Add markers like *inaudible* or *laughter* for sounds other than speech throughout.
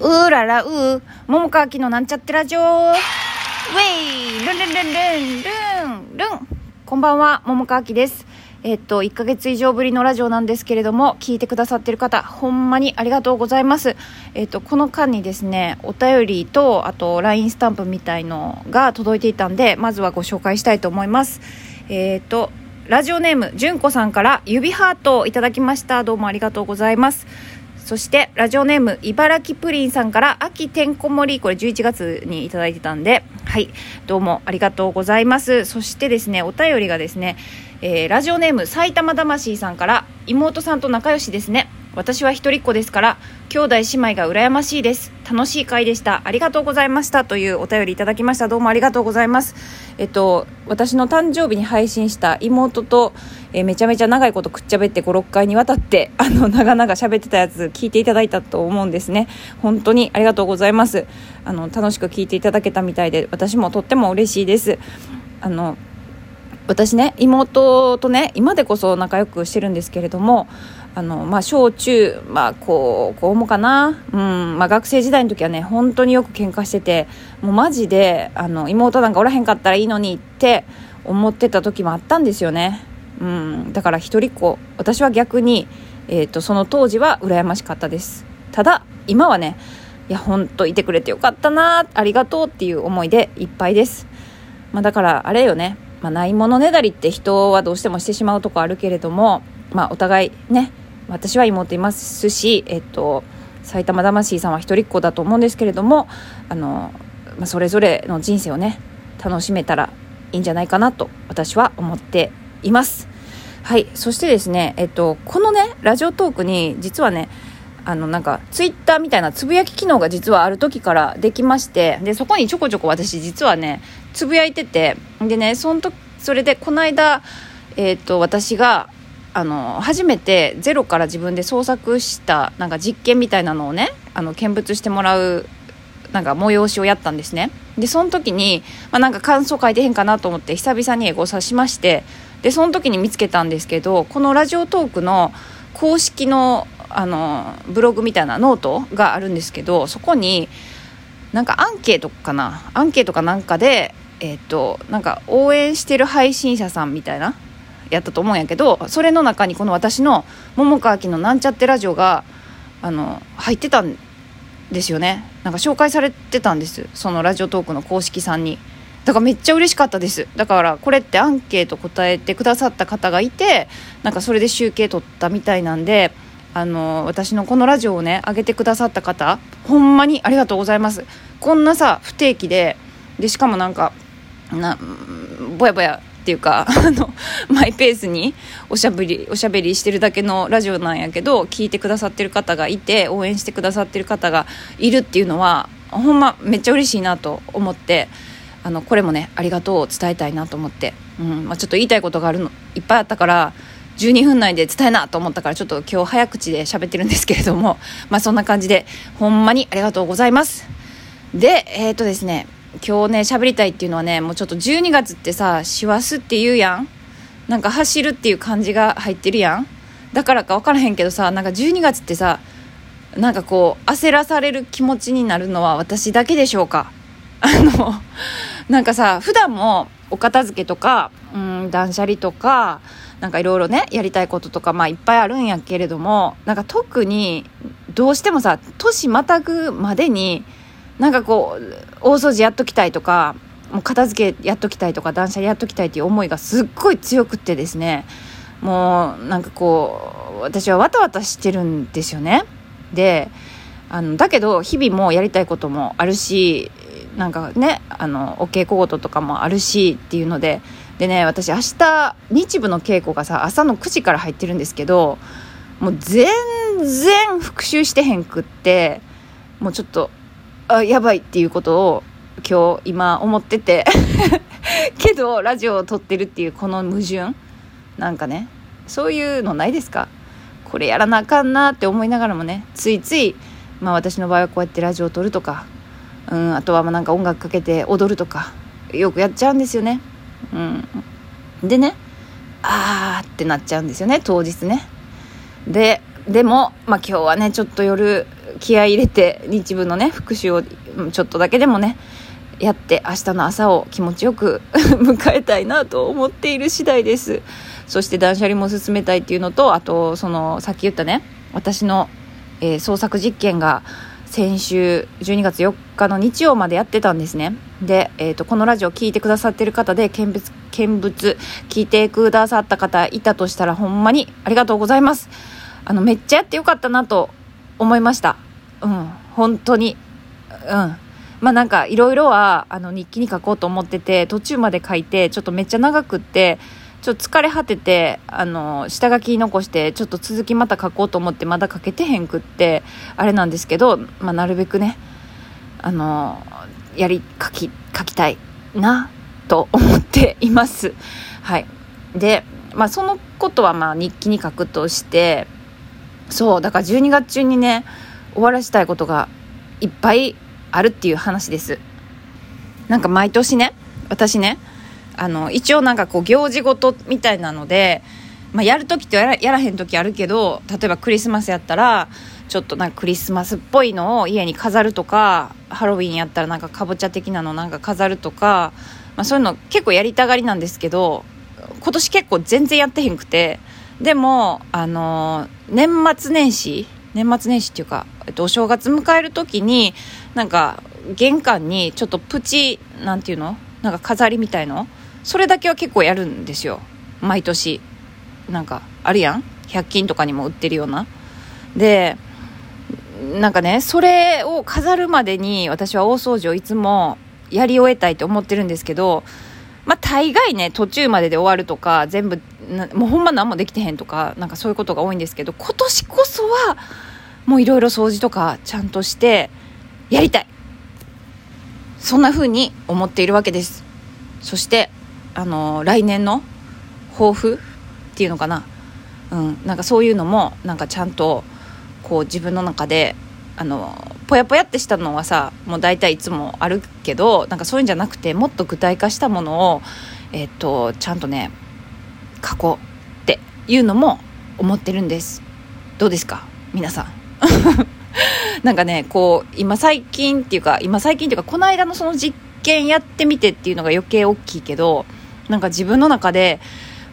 うーららうー、桃川きのなんちゃってラジオウェイルンルンルンルンルンルンこんばんは、桃川きです。えっと、1ヶ月以上ぶりのラジオなんですけれども、聞いてくださってる方、ほんまにありがとうございます。えっと、この間にですね、お便りと、あと、LINE スタンプみたいのが届いていたんで、まずはご紹介したいと思います。えっと、ラジオネーム、じゅんこさんから指ハートをいただきました。どうもありがとうございます。そして、ラジオネーム、茨城プリンさんから、秋てんこ盛り、これ11月にいただいてたんで、はい、どうもありがとうございます。そしてですね、お便りがですね、えーラジオネーム、埼玉魂さんから、妹さんと仲良しですね。私は一人っ子ですから、兄弟姉妹が羨ましいです。楽しい回でした。ありがとうございました。というお便りいただきました。どうもありがとうございます。えっと、私の誕生日に配信した妹と、えーめちゃめちゃ長いことくっちゃべって5、6回にわたって、あの、長々喋ってたやつ聞いていただいたと思うんですね。本当にありがとうございます。あの、楽しく聞いていただけたみたいで、私もとっても嬉しいです。あの、私ね妹とね今でこそ仲良くしてるんですけれどもあの、まあ、小中、まあ、高校もかな、うん。まあ、学生時代の時はね本当によく喧嘩しててもうマジであの妹なんかおらへんかったらいいのにって思ってた時もあったんですよね、うん、だから一人っ子。私は逆に、えー、とその当時は羨ましかったです。ただ今はねいや本当いてくれてよかったなありがとうっていう思いでいっぱいです。まあ、だからあれよね、まあ、ないものねだりって人はどうしてもしてしまうとこあるけれども、まあ、お互いね私は妹いますし、えっと、埼玉魂さんは一人っ子だと思うんですけれどもあの、まあ、それぞれの人生をね楽しめたらいいんじゃないかなと私は思っています。はい、そしてですね、えっと、このねラジオトークに実はねあのなんかツイッターみたいなつぶやき機能が実はある時からできましてでそこにちょこちょこ私実はねつぶやいててでねそんとそれでこの間、えー、と私があの初めてゼロから自分で創作したなんか実験みたいなのをねあの見物してもらうなんか催しをやったんですね。でその時に、まあ、なんか感想書いてへんかなと思って久々にエゴサしましてでその時に見つけたんですけどこのラジオトークの公式のあのブログみたいなノートがあるんですけどそこになんかアンケートかな？アンケートかなんかでえっ、となんか応援してる配信者さんみたいなやったと思うんやけどそれの中にこの私の桃川きのなんちゃってラジオがあの入ってたんですよね。なんか紹介されてたんです。そのラジオトークの公式さんに。だからめっちゃ嬉しかったです。だからこれってアンケート答えてくださった方がいてなんかそれで集計取ったみたいなんであの私のこのラジオをね上げてくださった方ほんまにありがとうございます。こんなさ不定期ででしかもなんかなぼやぼやっていうか *laughs* あのマイペースにおしゃべりおしゃべりしてるだけのラジオなんやけど聞いてくださってる方がいて応援してくださってる方がいるっていうのはほんまめっちゃ嬉しいなと思ってあのこれもねありがとうを伝えたいなと思って、うんまあ、ちょっと言いたいことがあるのいっぱいあったから12分内で伝えなと思ったからちょっと今日早口で喋ってるんですけれどもまあそんな感じでほんまにありがとうございます。でえっ、とですね今日ね喋りたいっていうのはねもうちょっと12月ってさ師走って言うやん。なんか走るっていう感じが入ってるやん。だからか分からへんけどさなんか12月ってさなんかこう焦らされる気持ちになるのは私だけでしょうか。あのなんかさ普段もお片付けとかうん断捨離とかなんかいろいろねやりたいこととかまあいっぱいあるんやけれどもなんか特にどうしてもさ年またぐまでになんかこう大掃除やっときたいとかもう片付けやっときたいとか断捨離やっときたいっていう思いがすっごい強くってですね。もうなんかこう私はわたわたしてるんですよね。であのだけど日々もやりたいこともあるしなんかねあのお稽古事とかもあるしっていうのででね私明日日舞の稽古がさ朝の9時から入ってるんですけどもう全然復習してへんくってもうちょっとあやばいっていうことを今日今思ってて。*laughs* けどラジオを撮ってるっていうこの矛盾なんかね。そういうのないですか？これやらなあかんなって思いながらもね。ついつい、まあ、私の場合はこうやってラジオを撮るとか、うん、あとはまあなんか音楽かけて踊るとか。よくやっちゃうんですよね、うん、でねあーってなっちゃうんですよね当日ね。ででも、まあ、今日はねちょっと夜気合い入れて日分のね復習をちょっとだけでもねやって明日の朝を気持ちよく *laughs* 迎えたいなと思っている次第です。そして断捨離も進めたいっていうのとあとそのさっき言ったね私の、えー、創作実験が先週12月4日の日曜までやってたんですね。で、えーと、このラジオ聞いてくださってる方で見物見物聞いてくださった方いたとしたらほんまにありがとうございます。あのめっちゃやってよかったなと思いました。うん本当に。うん。まあなんかいろいろはあの日記に書こうと思ってて途中まで書いてちょっとめっちゃ長くってちょっと疲れ果ててあの下書き残してちょっと続きまた書こうと思ってまだ書けてへんくってあれなんですけど、まあ、なるべくねあのやり書き書きたいなと思っています。はい。でまあそのことはまあ日記に書くとしてそうだから12月中にね終わらせたいことがいっぱいあるっていう話です。なんか毎年ね私ねあの一応なんかこう行事ごとみたいなので、まあ、やる時とやらやらへん時あるけど例えばクリスマスやったらちょっとなんかクリスマスっぽいのを家に飾るとかハロウィンやったらなんかかぼちゃ的なのなんか飾るとか、まあ、そういうの結構やりたがりなんですけど今年結構全然やってへんくてでもあの年末年始年末年始っていうか、えっと、お正月迎える時になんか玄関にちょっとプチなんていうの？なんか飾りみたいの？それだけは結構やるんですよ。毎年。なんかあるやん？100均とかにも売ってるような。でなんかねそれを飾るまでに私は大掃除をいつもやり終えたいと思ってるんですけどまあ大概ね途中までで終わるとか全部もうほんま何もできてへんとかなんかそういうことが多いんですけど今年こそはもういろいろ掃除とかちゃんとしてやりたい。そんな風に思っているわけです。そしてあの来年の抱負っていうのかな。うん。なんかそういうのもなんかちゃんとこう自分の中であのぽやぽやってしたのはさもう大体いつもあるけどなんかそういうんじゃなくてもっと具体化したものを、えっと、ちゃんとね書こうっていうのも思ってるんです。どうですか？皆さん。*laughs* なんかねこう今最近っていうか今最近っていうかこの間のその実験やってみてっていうのが余計大きいけどなんか自分の中で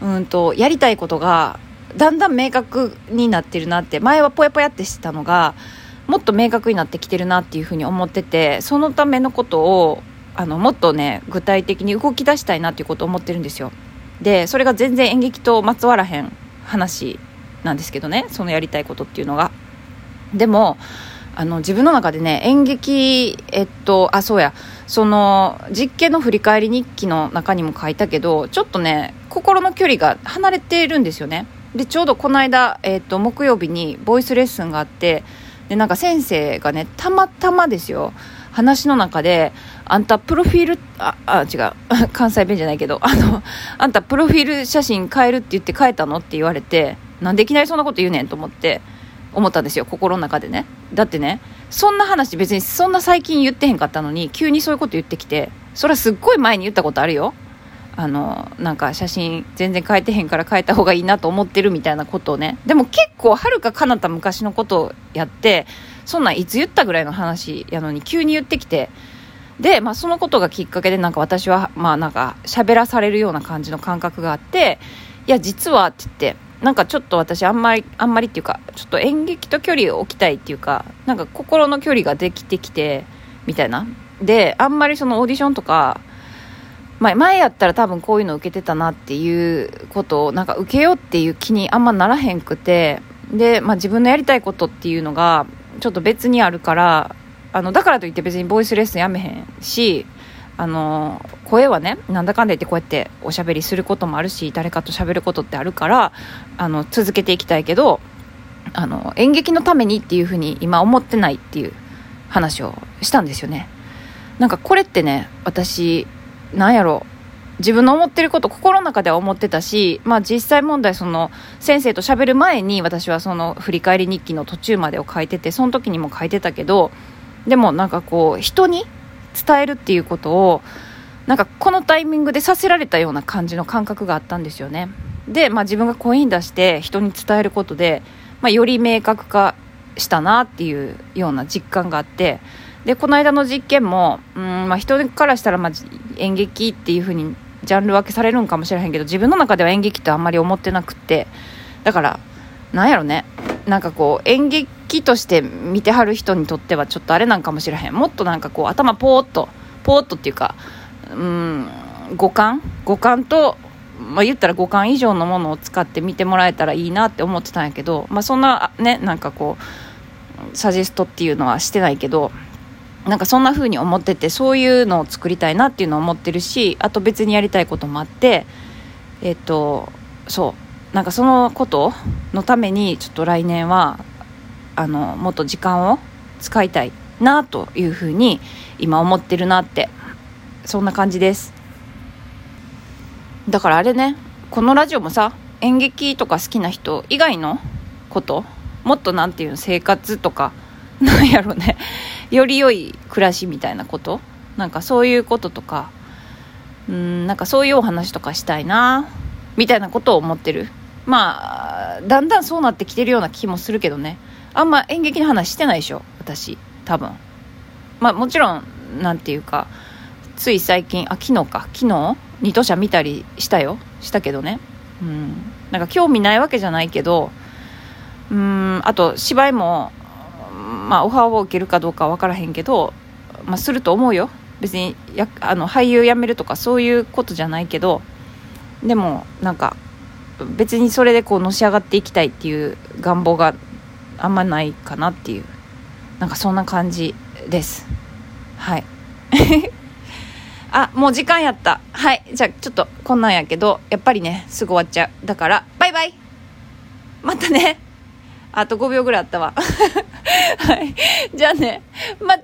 うんとやりたいことがだんだん明確になってるなって前はぽやぽやってしてたのがもっと明確になってきてるなっていうふうに思っててそのためのことをあのもっとね具体的に動き出したいなっていうことを思ってるんですよ。でそれが全然演劇とまつわらへん話なんですけどね。そのやりたいことっていうのが。でもあの自分の中でね演劇えっとあそうや。その実験の振り返り日記の中にも書いたけどちょっとね心の距離が離れているんですよね。でちょうどこの間、えーと、木曜日にボイスレッスンがあってでなんか先生がねたまたまですよ。話の中であんたプロフィールああ違う。*laughs* 関西弁じゃないけどあのあんたプロフィール写真変えるって言って変えたのって言われてなんでいきなりそんなこと言うねんと思って思ったんですよ。心の中でね。だってねそんな話別にそんな最近言ってへんかったのに急にそういうこと言ってきてそれはすっごい前に言ったことあるよ。あのなんか写真全然変えてへんから変えた方がいいなと思ってるみたいなことをね。でも結構はるか彼方昔のことをやってそんなんいつ言ったぐらいの話やのに急に言ってきて。で、まあ、そのことがきっかけでなんか私はまあなんか喋らされるような感じの感覚があっていや実はって言ってなんかちょっと私あんまりあんまりっていうかちょっと演劇と距離を置きたいっていうかなんか心の距離ができてきてみたいな。であんまりそのオーディションとか前前やったら多分こういうの受けてたなっていうことをなんか受けようっていう気にあんまならへんくてで、まあ、自分のやりたいことっていうのがちょっと別にあるからあのだからといって別にボイスレッスンやめへんしあの声はねなんだかんだ言ってこうやっておしゃべりすることもあるし誰かと喋ることってあるからあの続けていきたいけどあの演劇のためにっていうふうに今思ってないっていう話をしたんですよね。なんかこれってね私なんやろ。自分の思ってること心の中では思ってたし、まあ、実際問題その先生と喋る前に私はその振り返り日記の途中までを書いててその時にも書いてたけどでもなんかこう人に伝えるっていうことをなんかこのタイミングでさせられたような感じの感覚があったんですよね。で、まあ、自分が声に出して人に伝えることで、まあ、より明確化したなっていうような実感があってでこの間の実験もうん、まあ、人からしたらまあ演劇っていう風にジャンル分けされるんかもしれへんけど自分の中では演劇ってあんまり思ってなくて。だからなんやろね。なんかこう演劇として見てはる人にとってはちょっとあれなんかもしれへん。もっとなんかこう頭ポーっとポーっとっていうかうん五感？五感とまあ、言ったら五感以上のものを使って見てもらえたらいいなって思ってたんやけど、まあ、そんなねなんかこうサジェストっていうのはしてないけどなんかそんな風に思っててそういうのを作りたいなっていうのを思ってるしあと別にやりたいこともあってえっ、とそうなんかそのことのためにちょっと来年はあのもっと時間を使いたいなというふうに今思ってるなってそんな感じです。だからあれねこのラジオもさ演劇とか好きな人以外のこともっと何て言うの生活とか *laughs* なんやろね。より良い暮らしみたいなこと？なんかそういうこととか。うんなんかそういうお話とかしたいな。みたいなことを思ってる？まあだんだんそうなってきてるような気もするけどね。あんま演劇の話してないでしょ？私多分。まあもちろんなんていうかつい最近あ昨日か。昨日？二等車見たりしたよ。したけどね。うん。なんか興味ないわけじゃないけどうんあと芝居もまあオファーを受けるかどうかは分からへんけど、まあ、すると思うよ。別にやあの俳優辞めるとかそういうことじゃないけどでもなんか別にそれでこうのし上がっていきたいっていう願望があんまないかなっていうなんかそんな感じです。はい。*laughs* あもう時間やった。はい。じゃあちょっとこんなんやけどやっぱりねすぐ終わっちゃう。だからバイバイ。またね。あと5秒ぐらいあったわ。*laughs* はい。じゃあね。また。